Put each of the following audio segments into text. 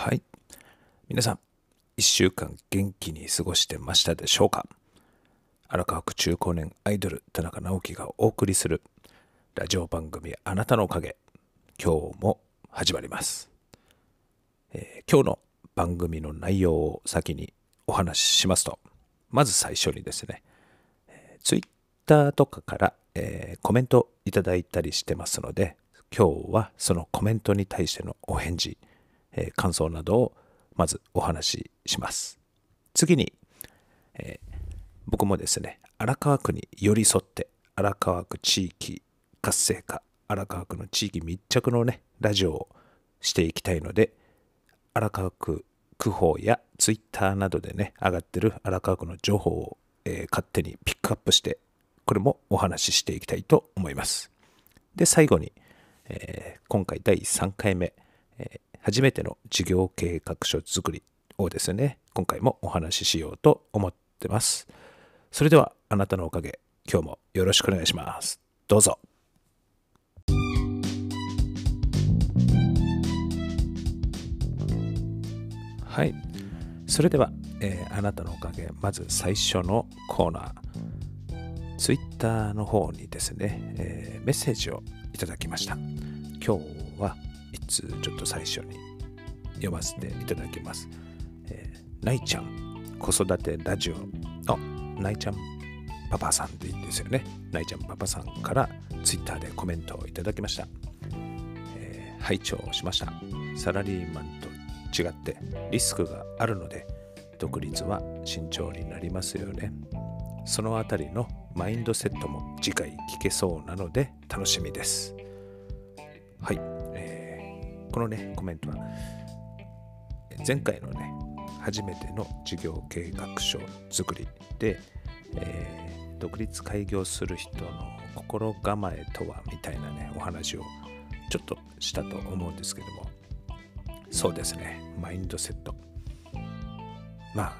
はい。皆さん、一週間元気に過ごしてましたでしょうか？荒川区中高年アイドル田中直樹がお送りするラジオ番組あなたのおかげ。今日も始まります。えー今日の番組の内容を先にお話ししますと、まず最初にですね、えー、Twitter とかから、えーコメントいただいたりしてますので、今日はそのコメントに対してのお返事、え感想などをまずお話しします。次に、え僕もですね、荒川区に寄り添って、荒川区地域活性化、荒川区の地域密着のね、ラジオをしていきたいので、荒川区区報やツイッターなどでね、上がってる荒川区の情報を、えー勝手にピックアップして、これもお話ししていきたいと思います。で、最後に、えー今回第3回目、えー初めての事業計画書作りをですね、今回もお話ししようと思ってます。それでは、あなたのおかげ、今日もよろしくお願いします。どうぞ。はい。それでは、えーあなたのおかげ、まず最初のコーナー。ツイッターの方にですね、えーメッセージをいただきました。今日はいつちょっと最初に読ませていただきます。えーないちゃん子育てラジオのないちゃんパパさんでいいんですよね。ないちゃんパパさんからツイッターでコメントをいただきました。えー拝聴しました。サラリーマンと違ってリスクがあるので独立は慎重になりますよね。そのあたりのマインドセットも次回聞けそうなので楽しみです。はい、このね、コメントは前回のね、初めての事業計画書作りで、えー独立開業する人の心構えとはみたいなね、お話をちょっとしたと思うんですけども、そうですね、マインドセット。まあ、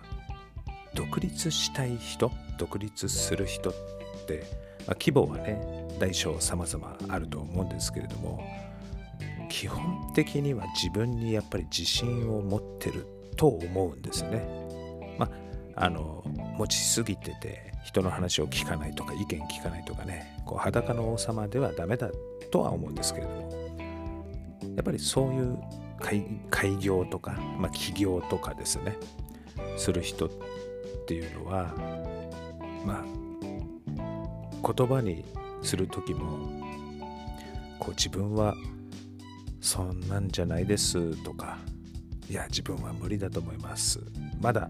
独立したい人、独立する人って、まあ、規模はね、大小様々あると思うんですけれども、基本的には自分にやっぱり自信を持ってると思うんですね。まあ、あの、持ちすぎてて、人の話を聞かないとか、意見聞かないとかね、こう裸の王様ではダメだとは思うんですけれども、やっぱりそういう開業とか、まあ、起業とかですね、する人っていうのは、まあ、言葉にする時も、こう自分はそんなんじゃないですとか、いや、自分は無理だと思います。まだ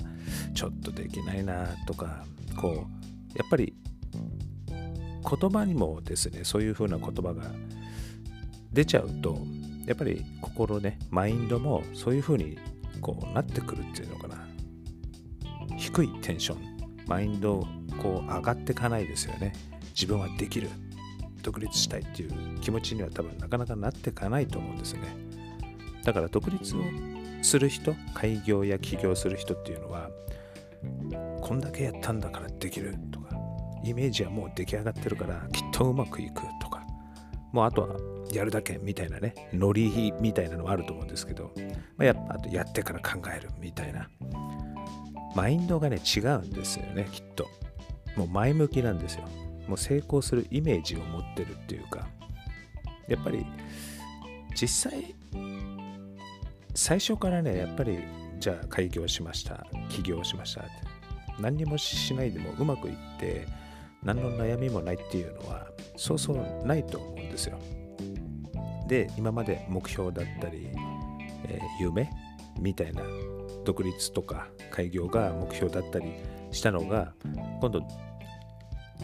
ちょっとできないなとか、こう、やっぱり言葉にもですね、そういうふうな言葉が出ちゃうと、やっぱり心ね、マインドもそういうふうにこうなってくるっていうのかな。低いテンション、マインドこう上がっていかないですよね。自分はできる。独立したいっていう気持ちには多分なかなかなっていかないと思うんですよね。だから独立をする人、開業や起業する人っていうのは、こんだけやったんだからできるとか、イメージはもう出来上がってるからきっとうまくいくとか、もうあとはやるだけみたいなね、ノリみたいなのはあると思うんですけど、まあ、やあとやってから考えるみたいな。マインドがね、違うんですよね、きっと。もう前向きなんですよ。もう成功するイメージを持ってるっていうか、やっぱり実際、最初からね、やっぱりじゃあ開業しました、起業しましたって、何にもしないでもうまくいって、何の悩みもないっていうのは、そうそうないと思うんですよ。で、今まで目標だったり、えー夢みたいな独立とか開業が目標だったりしたのが今度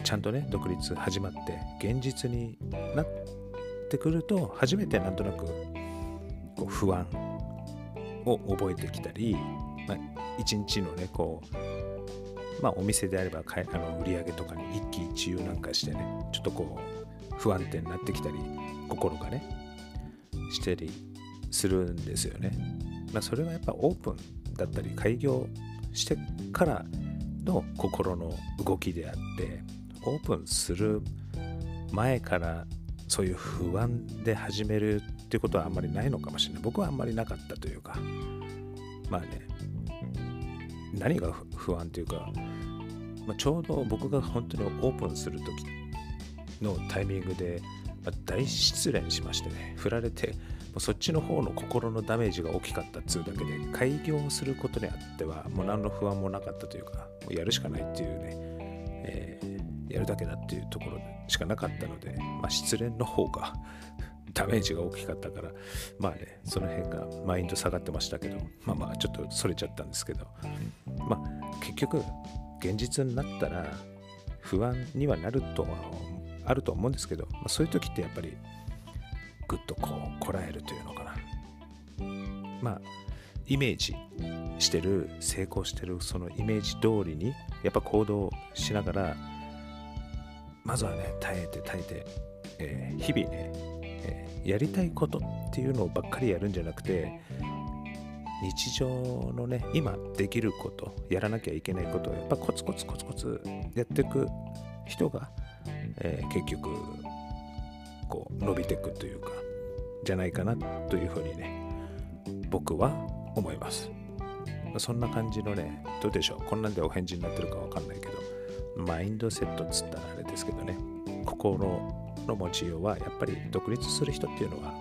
ちゃんとね独立始まって現実になってくると初めてなんとなくこう不安を覚えてきたり、まあ、一日のねこうまあお店であればかいあの売り上げとかに一喜一憂なんかしてねちょっとこう不安定になってきたり心がねしてりするんですよね。まあ、それはやっぱオープンだったり開業してからの心の動きであってオープンする前からそういう不安で始めるっていうことはあんまりないのかもしれない。僕はあんまりなかったというか。まあね、何が不安というか、まあ、ちょうど僕が本当にオープンする時のタイミングで、まあ、大失恋しましてね、振られて、もうそっちの方の心のダメージが大きかったっつうだけで、開業することにあっては、もう何の不安もなかったというか、もうやるしかないっていうね、えー、やるだけだっていうところしかなかったので、まあ、失恋の方が ダメージが大きかったから、まあね、その辺がマインド下がってましたけど、まあまあ、ちょっとそれちゃったんですけど、まあ、結局、現実になったら不安にはなるとはあると思うんですけど、まあ、そういう時ってやっぱりぐっとこうこらえるというのかな。まあイメージしてる成功してるそのイメージ通りにやっぱ行動しながらまずはね耐えて耐えて、えー、日々ね、えー、やりたいことっていうのばっかりやるんじゃなくて日常のね今できることやらなきゃいけないことをやっぱコツコツコツコツやっていく人が、えー、結局こう伸びていくというかじゃないかなというふうにね僕は思います。そんな感じのねどうでしょう？こんなんでお返事になってるかわかんないけど。マインドセットっつったらあれですけどね心の持ちようはやっぱり独立する人っていうのは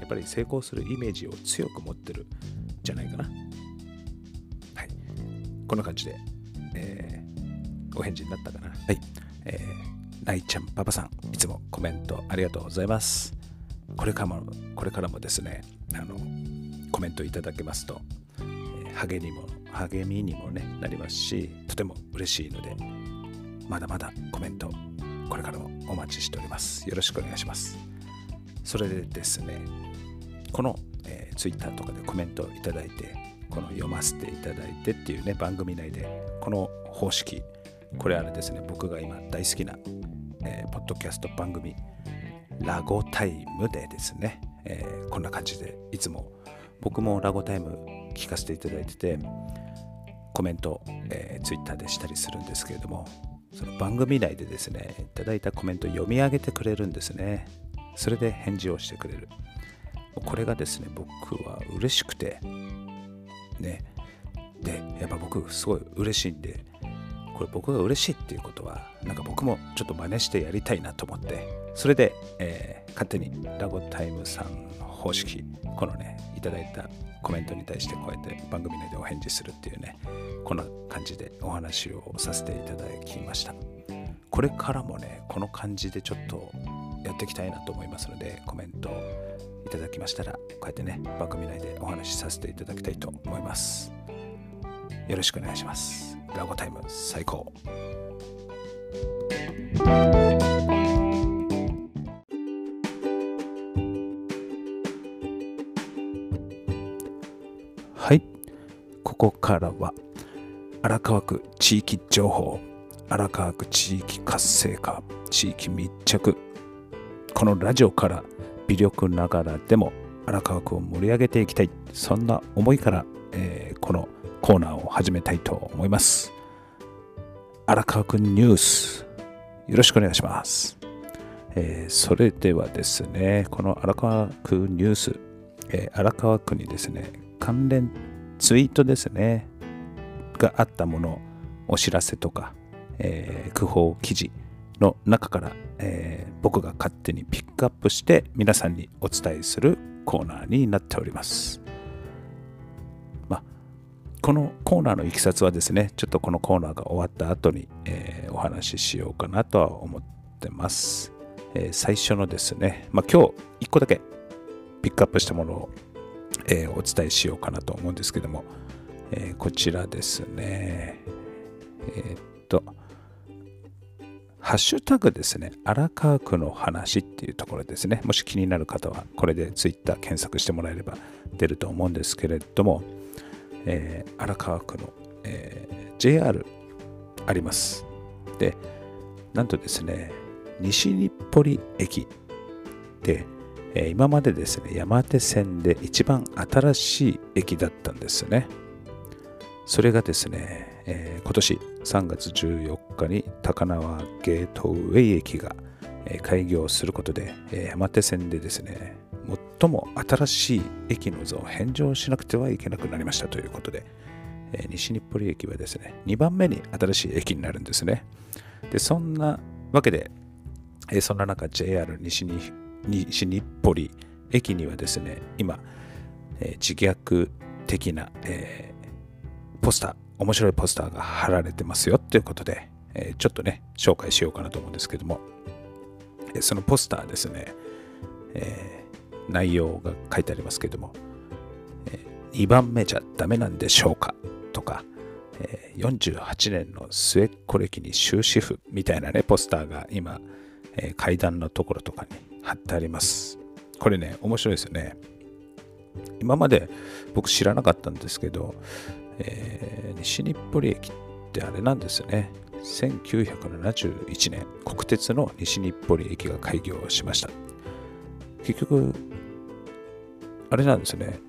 やっぱり成功するイメージを強く持ってるじゃないかな。はい。こんな感じで、えー、お返事になったかな。はい。えー、ないちゃんパパさん、いつもコメントありがとうございます。これからも、これからもですね、あの、コメントいただけますと、え、励みにも、励みにも、ね、なりますし、とても嬉しいので、まだまだコメント、これからもお待ちしております。よろしくお願いします。それでですね、このえー、Twitter とかでコメントいただいて、この読ませていただいてっていうね、番組内で、この方式、これあれですね、僕が今大好きな、えー、ポッドキャスト番組、ラゴタイムでですね、えー、こんな感じで、いつも僕もラゴタイム聞かせていただいてて、コメント、えー、Twitter でしたりするんですけれども、その番組内でですね、いただいたコメントを読み上げてくれるんですね。それで返事をしてくれる。これがですね、僕は嬉しくて、ね、で、やっぱ僕すごい嬉しいんで、これ僕が嬉しいっていうことは、なんか僕もちょっと真似してやりたいなと思って、それで、えー、勝手にラゴタイムさん方式、このね、いただいたコメントに対してこうやって番組内でお返事するっていうね、こんな感じでお話をさせていただきました。これからもね、この感じでちょっとやっていきたいなと思いますので、コメントいただきましたら、こうやってね、番組内でお話しさせていただきたいと思います。よろしくお願いします。ラゴタイム最高。ここからは荒川区地域情報、荒川区地域活性化、地域密着、このラジオから微力ながらでも荒川区を盛り上げていきたいそんな思いから、えー、このコーナーを始めたいと思います。荒川区ニュースよろしくお願いします、えー、それではですねこの荒川区ニュース、えー、荒川区にですね関連ツイートですねがあったものお知らせとか、えー、区報記事の中から、えー、僕が勝手にピックアップして皆さんにお伝えするコーナーになっております。まあ、このコーナーのいきさつはですね、ちょっとこのコーナーが終わった後に、えー、お話ししようかなとは思ってます。えー、最初のですね、まあ、今日1個だけピックアップしたものを、えー、お伝えしようかなと思うんですけども、えこちらですね。えっと、ハッシュタグですね、荒川区の話っていうところですね。もし気になる方は、これで Twitter 検索してもらえれば出ると思うんですけれども、えー、荒川区の、えー、JR あります。で、なんとですね、西日暮里駅で、え、今までですね、山手線で一番新しい駅だったんですね。それがですね、えー、今年3月14日に高輪ゲートウェイ駅が、え、開業することで、え、山手線でですね、最も新しい駅の図を返上しなくてはいけなくなりましたということで、え、西日暮里駅はですね、2番目に新しい駅になるんですね。で、そんなわけで、え、そんな中 JR 西に西日暮里駅にはですね、今、え、自虐的な、えー、ポスター、面白いポスターが貼られてますよということで、えー、ちょっとね、紹介しようかなと思うんですけども、えそのポスターですね、え内容が書いてありますけども、え2番目じゃダメなんでしょうかとか、え48年の末っ子歴に終止符みたいなね、ポスターが今、え階段のところとかに貼ってあります。これね、面白いですよね。今まで僕知らなかったんですけど、えー、西日暮里駅ってあれなんですよね。1971年、国鉄の西日暮里駅が開業しました。結局、あれなんですね。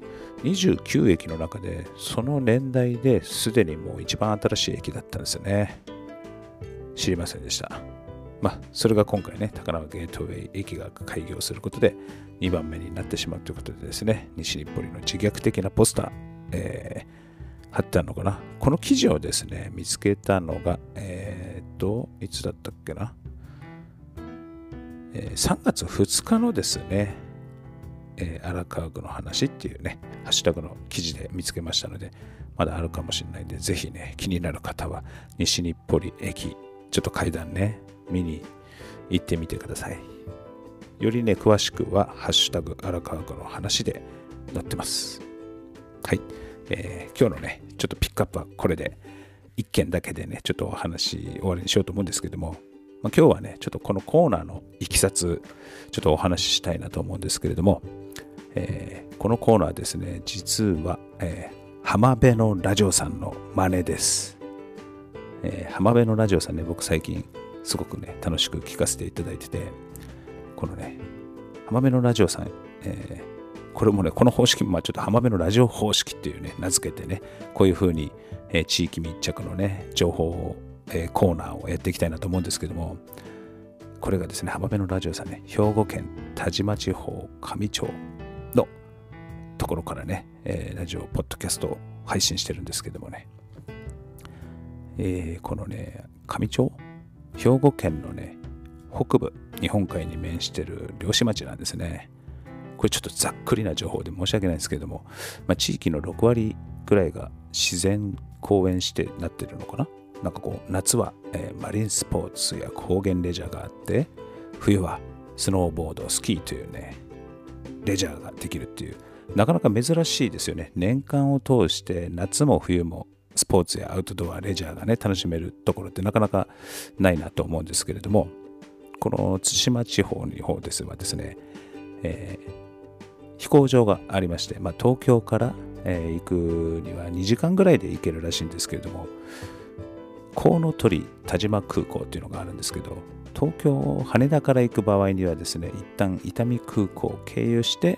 29駅の中で、その年代ですでにもう一番新しい駅だったんですよね。知りませんでした。まあ、それが今回ね、高輪ゲートウェイ駅が開業することで2番目になってしまうということでですね、西日暮里の自虐的なポスター、えー、貼ってあるのかな。この記事をですね、見つけたのが、えー、っと、いつだったっけな。えー、3月2日のですね、えー、荒川区の話っていうね、ハッシュタグの記事で見つけましたので、まだあるかもしれないんで、ぜひね、気になる方は、西日暮里駅、ちょっと階段ね、見に行ってみてください。よりね、詳しくは、ハッシュタグ荒川区の話で載ってます。はい。えー、今日のね、ちょっとピックアップはこれで、1件だけでね、ちょっとお話終わりにしようと思うんですけども、まあ、今日はね、ちょっとこのコーナーのいきさつ、ちょっとお話ししたいなと思うんですけれども、えー、このコーナーですね、実は、えー、浜辺のラジオさんの真似です。えー、浜辺のラジオさんね、僕最近すごくね、楽しく聞かせていただいてて、このね、浜辺のラジオさん、えー、これもね、この方式も、まあ、ちょっと浜辺のラジオ方式っていうね、名付けてね、こういうふうに、えー、地域密着のね、情報を、えー、コーナーをやっていきたいなと思うんですけども、これがですね、浜辺のラジオさんね、兵庫県田島地方上町のところからね、えー、ラジオ、ポッドキャストを配信してるんですけどもね、えー、このね、上町兵庫県のね、北部、日本海に面してる漁師町なんですね。これちょっとざっくりな情報で申し訳ないんですけども、まあ、地域の6割ぐらいが自然公園してなってるのかな？なんかこう、夏は、えー、マリンスポーツや高原レジャーがあって、冬はスノーボード、スキーというね、レジャーができるっていう、なかなか珍しいですよね。年間を通して夏も冬もスポーツやアウトドア、レジャーがね、楽しめるところってなかなかないなと思うんですけれども、この対馬地方の方ですはですね、えー、飛行場がありまして、まあ、東京から、えー、行くには2時間ぐらいで行けるらしいんですけれども、コウノトリ田島空港っていうのがあるんですけど、東京、羽田から行く場合にはですね、一旦伊丹空港を経由して、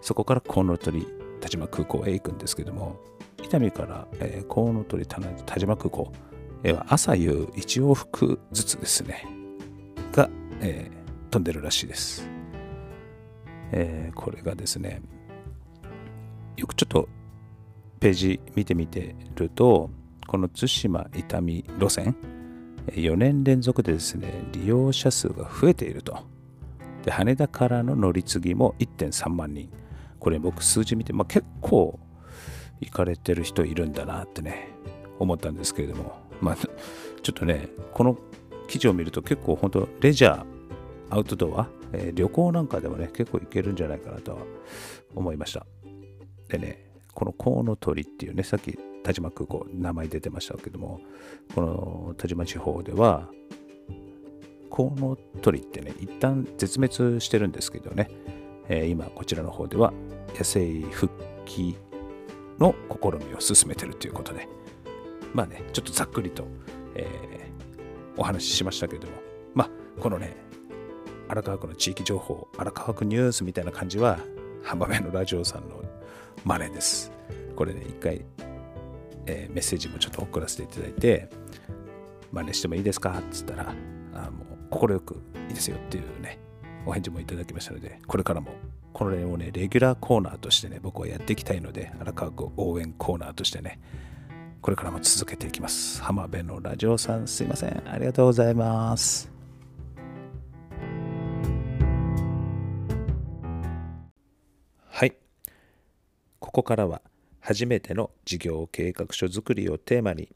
そこからコウノトリ田島空港へ行くんですけども、伊丹から、えー、コウノトリ田島空港へは朝夕1往復ずつですね、が、えー、飛んでるらしいです。えー、これがですね、よくちょっとページ見てみてると、この対馬伊丹路線、4年連続でですね、利用者数が増えていると。で、羽田からの乗り継ぎも1.3万人。これ僕数字見て、まあ、結構行かれてる人いるんだなってね、思ったんですけれども、まあ、ちょっとね、この記事を見ると結構本当、レジャー、アウトドア、えー、旅行なんかでもね、結構行けるんじゃないかなとは思いました。でね、このコウノトリっていうね、さっき田島空港、名前出てましたけども、この田島地方では、コウノトリってね、一旦絶滅してるんですけどね、えー、今こちらの方では野生復帰の試みを進めてるということで、まあね、ちょっとざっくりと、えー、お話ししましたけれども、まあ、このね、荒川区の地域情報、荒川区ニュースみたいな感じは、浜辺のラジオさんの真似です。これね、一回、えー、メッセージもちょっと送らせていただいて、真似してもいいですか？って言ったら、もう快くいいですよっていうね、お返事もいただきましたので、これからもこれをね、レギュラーコーナーとしてね、僕はやっていきたいので、荒川区応援コーナーとしてね、これからも続けていきます。浜辺のラジオさん、すいません。ありがとうございます。はい。ここからは、初めての事業計画書作りをテーマに、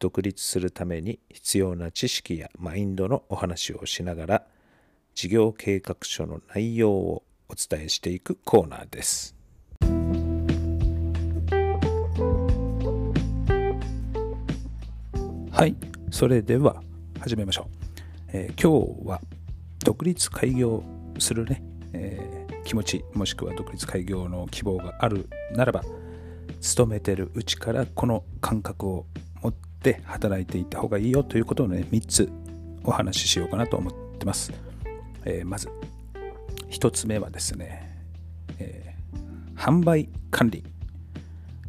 独立するために必要な知識やマインドのお話をしながら、事業計画書の内容をお伝えしていくコーナーです。はい、それでは始めましょう。えー、今日は独立開業するね、えー、気持ちもしくは独立開業の希望があるならば勤めてるうちからこの感覚を持って働いていった方がいいよということをね3つお話ししようかなと思ってます。えー、まず1つ目はですね、えー、販売管理。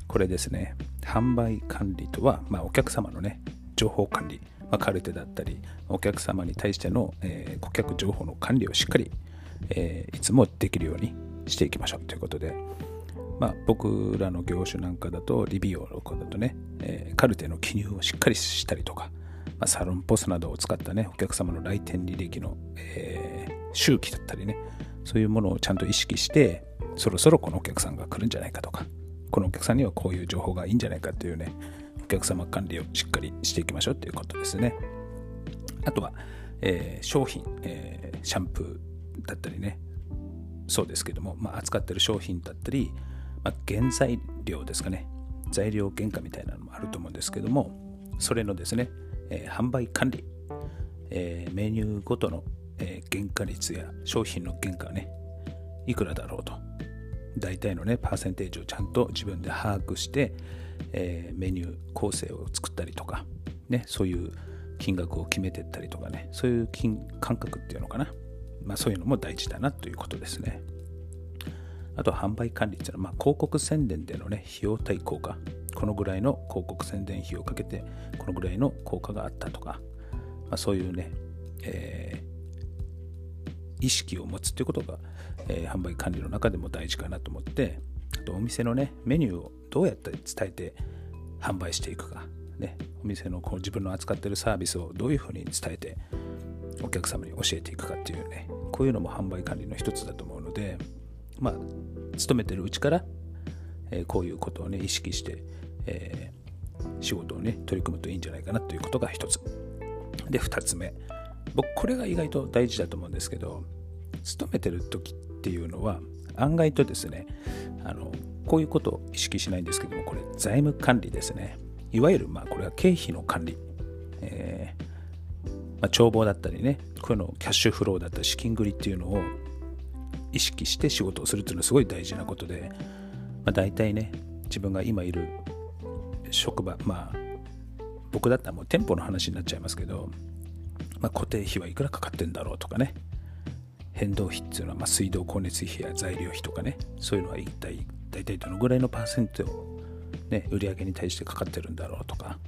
これですね販売管理とは、まあ、お客様のね情報管理、まあ、カルテだったりお客様に対しての、えー、顧客情報の管理をしっかり、えー、いつもできるようにしていきましょう。ということで、まあ、僕らの業種なんかだとリビオの子だとね、えー、カルテの記入をしっかりしたりとか、まあ、サロンポスなどを使ったねお客様の来店履歴の、えー、周期だったりねそういうものをちゃんと意識してそろそろこのお客さんが来るんじゃないかとかこのお客さんにはこういう情報がいいんじゃないかっていうねお客様管理をしっかりしていきましょうっていうことですね。あとは、えー、商品、えー、シャンプーだったりね。そうですけども、まあ、扱ってる商品だったり、まあ、原材料ですかね。材料原価みたいなのもあると思うんですけどもそれのですね、えー、販売管理、えメニューごとのえー、原価率や商品の原価ね、いくらだろうと。大体のね、パーセンテージをちゃんと自分で把握して、えー、メニュー構成を作ったりとか、ね、そういう金額を決めてったりとかね、そういう金感覚っていうのかな。まあそういうのも大事だなということですね。あと販売管理っていうのは、まあ、広告宣伝でのね、費用対効果。このぐらいの広告宣伝費をかけて、このぐらいの効果があったとか、まあ、そういうね、え意識を持つっていうことが、えー、販売管理の中でも大事かなと思ってあとお店のねメニューをどうやって伝えて販売していくか、ね、お店のこう自分の扱ってるサービスをどういうふうに伝えてお客様に教えていくかっていうねこういうのも販売管理の一つだと思うのでまあ勤めてるうちから、えー、こういうことをね意識して、えー、仕事をね取り組むといいんじゃないかなということが一つ。で二つ目。僕これが意外と大事だと思うんですけど勤めてる時っていうのは案外とですねあのこういうことを意識しないんですけどもこれ財務管理ですね。いわゆるまあこれは経費の管理、えー、まあ、帳簿だったりねこういうのキャッシュフローだったり資金繰りっていうのを意識して仕事をするっていうのはすごい大事なことで、まあ、大体ね自分が今いる職場まあ僕だったらもう店舗の話になっちゃいますけどまあ、固定費はいくらかかってんだろうとかね。変動費っていうのは、ま、水道光熱費や材料費とかね。そういうのは一体大体どのぐらいのパーセントを、ね、売上に対してかかってるんだろうとか。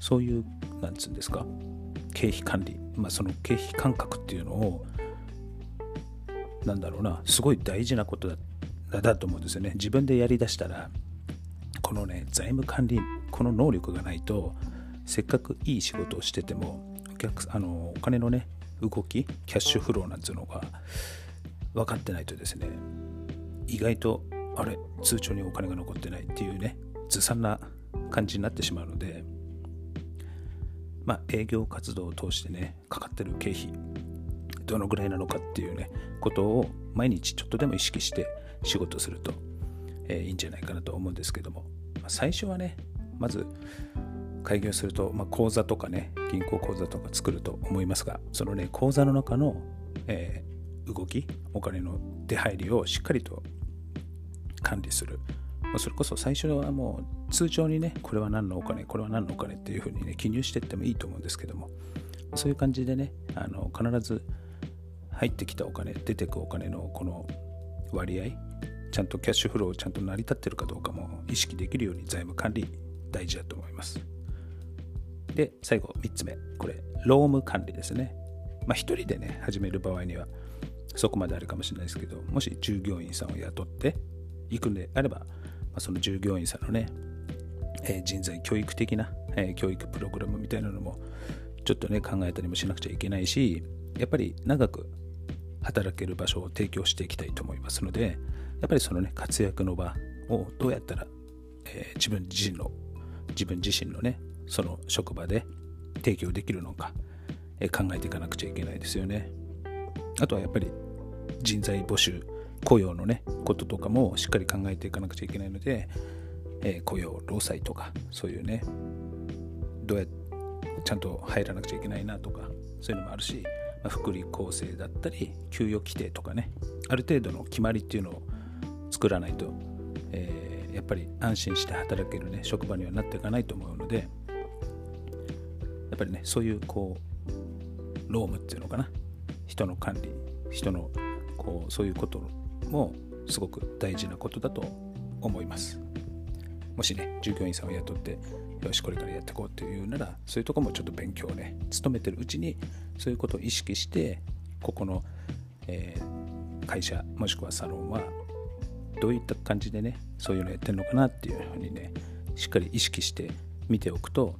そういうなんつうんですか。経費管理、まあ、その経費感覚っていうのをなんだろうな。すごい大事なことだだと思うんですよね。自分でやりだしたらこのね財務管理この能力がないとせっかくいい仕事をしてても客あのお金のね動きキャッシュフローなんていうのが分かってないとですね意外とあれ通帳にお金が残ってないっていうねずさんな感じになってしまうのでまあ営業活動を通してねかかってる経費どのぐらいなのかっていうねことを毎日ちょっとでも意識して仕事すると、えー、いいんじゃないかなと思うんですけども、ま、最初はねまず開業すると、まあ、口座とかね銀行口座とか作ると思いますがそのね口座の中の、えー、動きお金の出入りをしっかりと管理するそれこそ最初はもう通帳にねこれは何のお金これは何のお金っていうふうにね記入していってもいいと思うんですけどもそういう感じでねあの必ず入ってきたお金出てくお金のこの割合ちゃんとキャッシュフローちゃんと成り立ってるかどうかも意識できるように財務管理大事だと思います。で、最後3つ目。これ、ローム管理ですね。まあ、1人でね、始める場合には、そこまであるかもしれないですけど、もし従業員さんを雇っていくんであれば、まあ、その従業員さんのね、えー、人材教育的な、えー、教育プログラムみたいなのもちょっとね考えたりもしなくちゃいけないしやっぱり長く働ける場所を提供していきたいと思いますのでやっぱりそのね活躍の場をどうやったら、えー、自分自身の自分自身のねその職場で提供できるのか、え、考えていかなくちゃいけないですよね。あとはやっぱり人材募集雇用のねこととかもしっかり考えていかなくちゃいけないので、えー、雇用労災とかそういうねどうやってちゃんと入らなくちゃいけないなとかそういうのもあるし、まあ、福利厚生だったり給与規定とかねある程度の決まりっていうのを作らないと、えー、やっぱり安心して働けるね職場にはなっていかないと思うのでやっぱりねそういうこう労務っていうのかな。人の管理人のこうそういうこともすごく大事なことだと思います。もしね従業員さんを雇ってよしこれからやっていこうっていうならそういうとこもちょっと勉強をね勤めてるうちにそういうことを意識してここの、えー、会社もしくはサロンはどういった感じでねそういうのやってるのかなっていうふうにねしっかり意識して見ておくと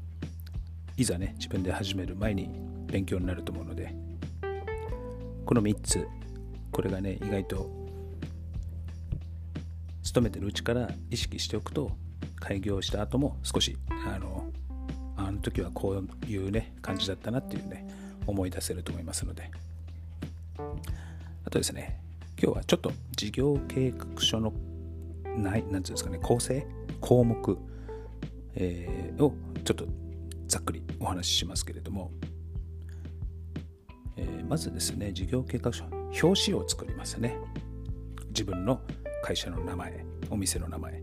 いざね自分で始める前に勉強になると思うのでこの3つこれがね意外と勤めてるうちから意識しておくと開業した後も少しあのあの時はこういうね感じだったなっていうね思い出せると思いますので。あとですね今日はちょっと事業計画書のない何ていうんですかね構成項目、えー、をちょっとざっくりお話ししますけれども、えー、まずですね事業計画書表紙を作りますね。自分の会社の名前お店の名前。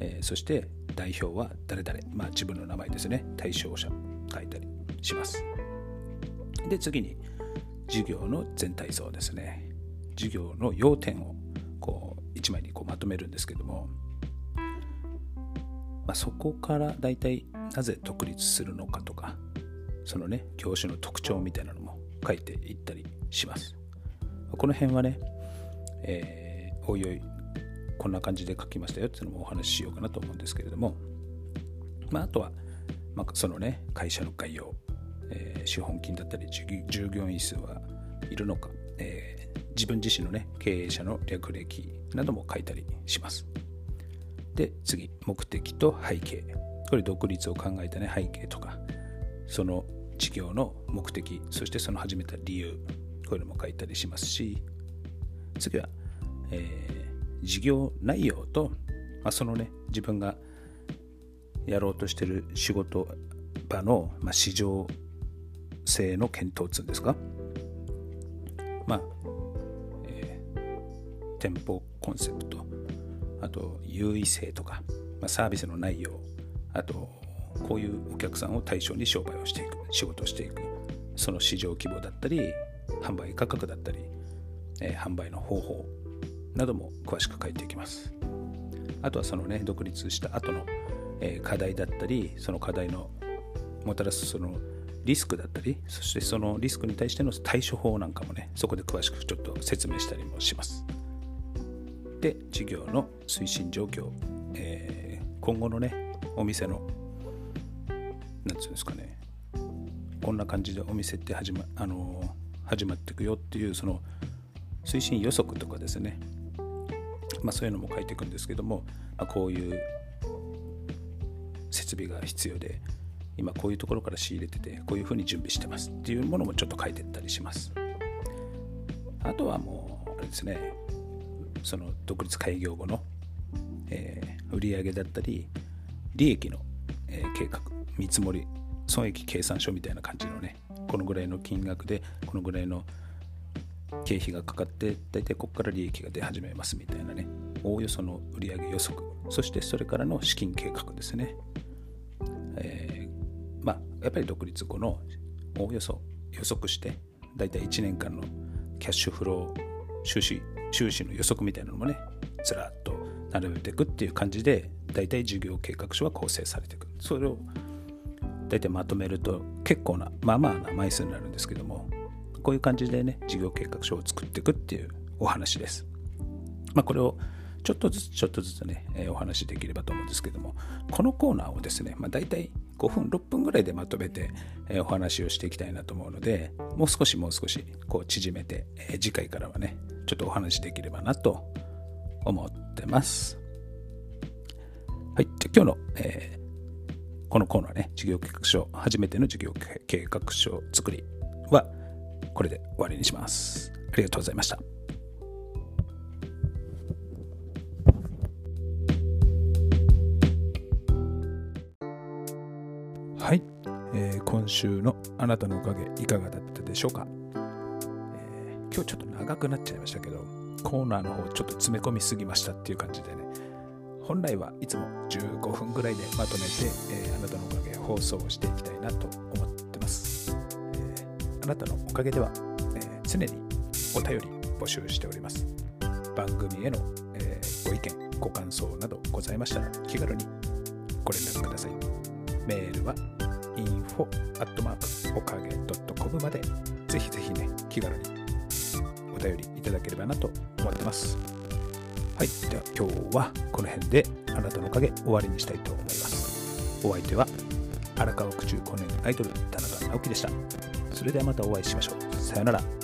えー、そして代表は誰々、まあ、自分の名前ですね。対象者書いたりします。で次に授業の全体像ですね。授業の要点をこう1枚にこうまとめるんですけども、まあ、そこから大体なぜ独立するのかとかそのね教師の特徴みたいなのも書いていったりします。この辺はね、えー、おいおいこんな感じで書きましたよっていうのもお話ししようかなと思うんですけれども、まあ、あとは、まあ、そのね会社の概要、えー、資本金だったり従業員数はいるのか、えー、自分自身のね経営者の略歴なども書いたりします。で次目的と背景。これ独立を考えたね背景とかその事業の目的そしてその始めた理由こういうのも書いたりしますし次は、えー事業内容と、まあ、そのね自分がやろうとしてる仕事場の、まあ、市場性の検討っつうんですかまあ、えー、店舗コンセプトあと優位性とか、まあ、サービスの内容あとこういうお客さんを対象に商売をしていく仕事をしていくその市場規模だったり販売価格だったり、えー、販売の方法なども詳しく書いていきます。あとはそのね、独立した後の、え課題だったり、その課題のもたらすそのリスクだったり、そしてそのリスクに対しての対処法なんかもね、そこで詳しくちょっと説明したりもします。で、事業の推進状況、えー、今後のね、お店の、なんつうんですかね、こんな感じでお店って始ま,、あの始まっていくよっていう、その推進予測とかですね、まあ、そういうのも書いていくんですけども、まあ、こういう設備が必要で今こういうところから仕入れててこういうふうに準備してますっていうものもちょっと書いてったりします。あとはもうあれですね。その独立開業後の、えー、売上だったり利益の、え、計画見積もり損益計算書みたいな感じのねこのぐらいの金額でこのぐらいの経費がかかって大体ここから利益が出始めますみたいなねおおよその売上予測。そしてそれからの資金計画ですね、えー、まあやっぱり独立後のおおよそ予測して大体1年間のキャッシュフロー収支収支の予測みたいなのもねずらっと並べていくっていう感じで大体事業計画書は構成されていくそれを大体まとめると結構なまあまあな枚数になるんですけどもこういう感じでね、事業計画書を作っていくっていうお話です。まあ、これをちょっとずつちょっとずつね、えー、お話しできればと思うんですけども、このコーナーをですね、まあ、大体5分、6分ぐらいでまとめて、えー、お話をしていきたいなと思うので、もう少しもう少しこう縮めて、えー、次回からはね、ちょっとお話しできればなと思ってます。はい、じゃ今日の、えー、このコーナーね、事業計画書、初めての事業計画書作りは、これで終わりにします。ありがとうございました。はい、えー、今週のあなたのおかげいかがだったでしょうか、えー、今日ちょっと長くなっちゃいましたけどコーナーの方ちょっと詰め込みすぎましたっていう感じでね本来はいつも15分ぐらいでまとめて、えー、あなたのおかげ放送をしていきたいなと思ってます、えあなたのおかげでは、え常にお便り募集しております。番組への、えご意見ご感想などございましたら気軽にご連絡ください。メールは info アットマークおかげ .com までぜひぜひね気軽にお便りいただければなと思ってます。はいでは今日はこの辺であなたのおかげ終わりにしたいと思います。お相手は荒川区中高年アイドル田中直樹でした。それではまたお会いしましょう。さよなら。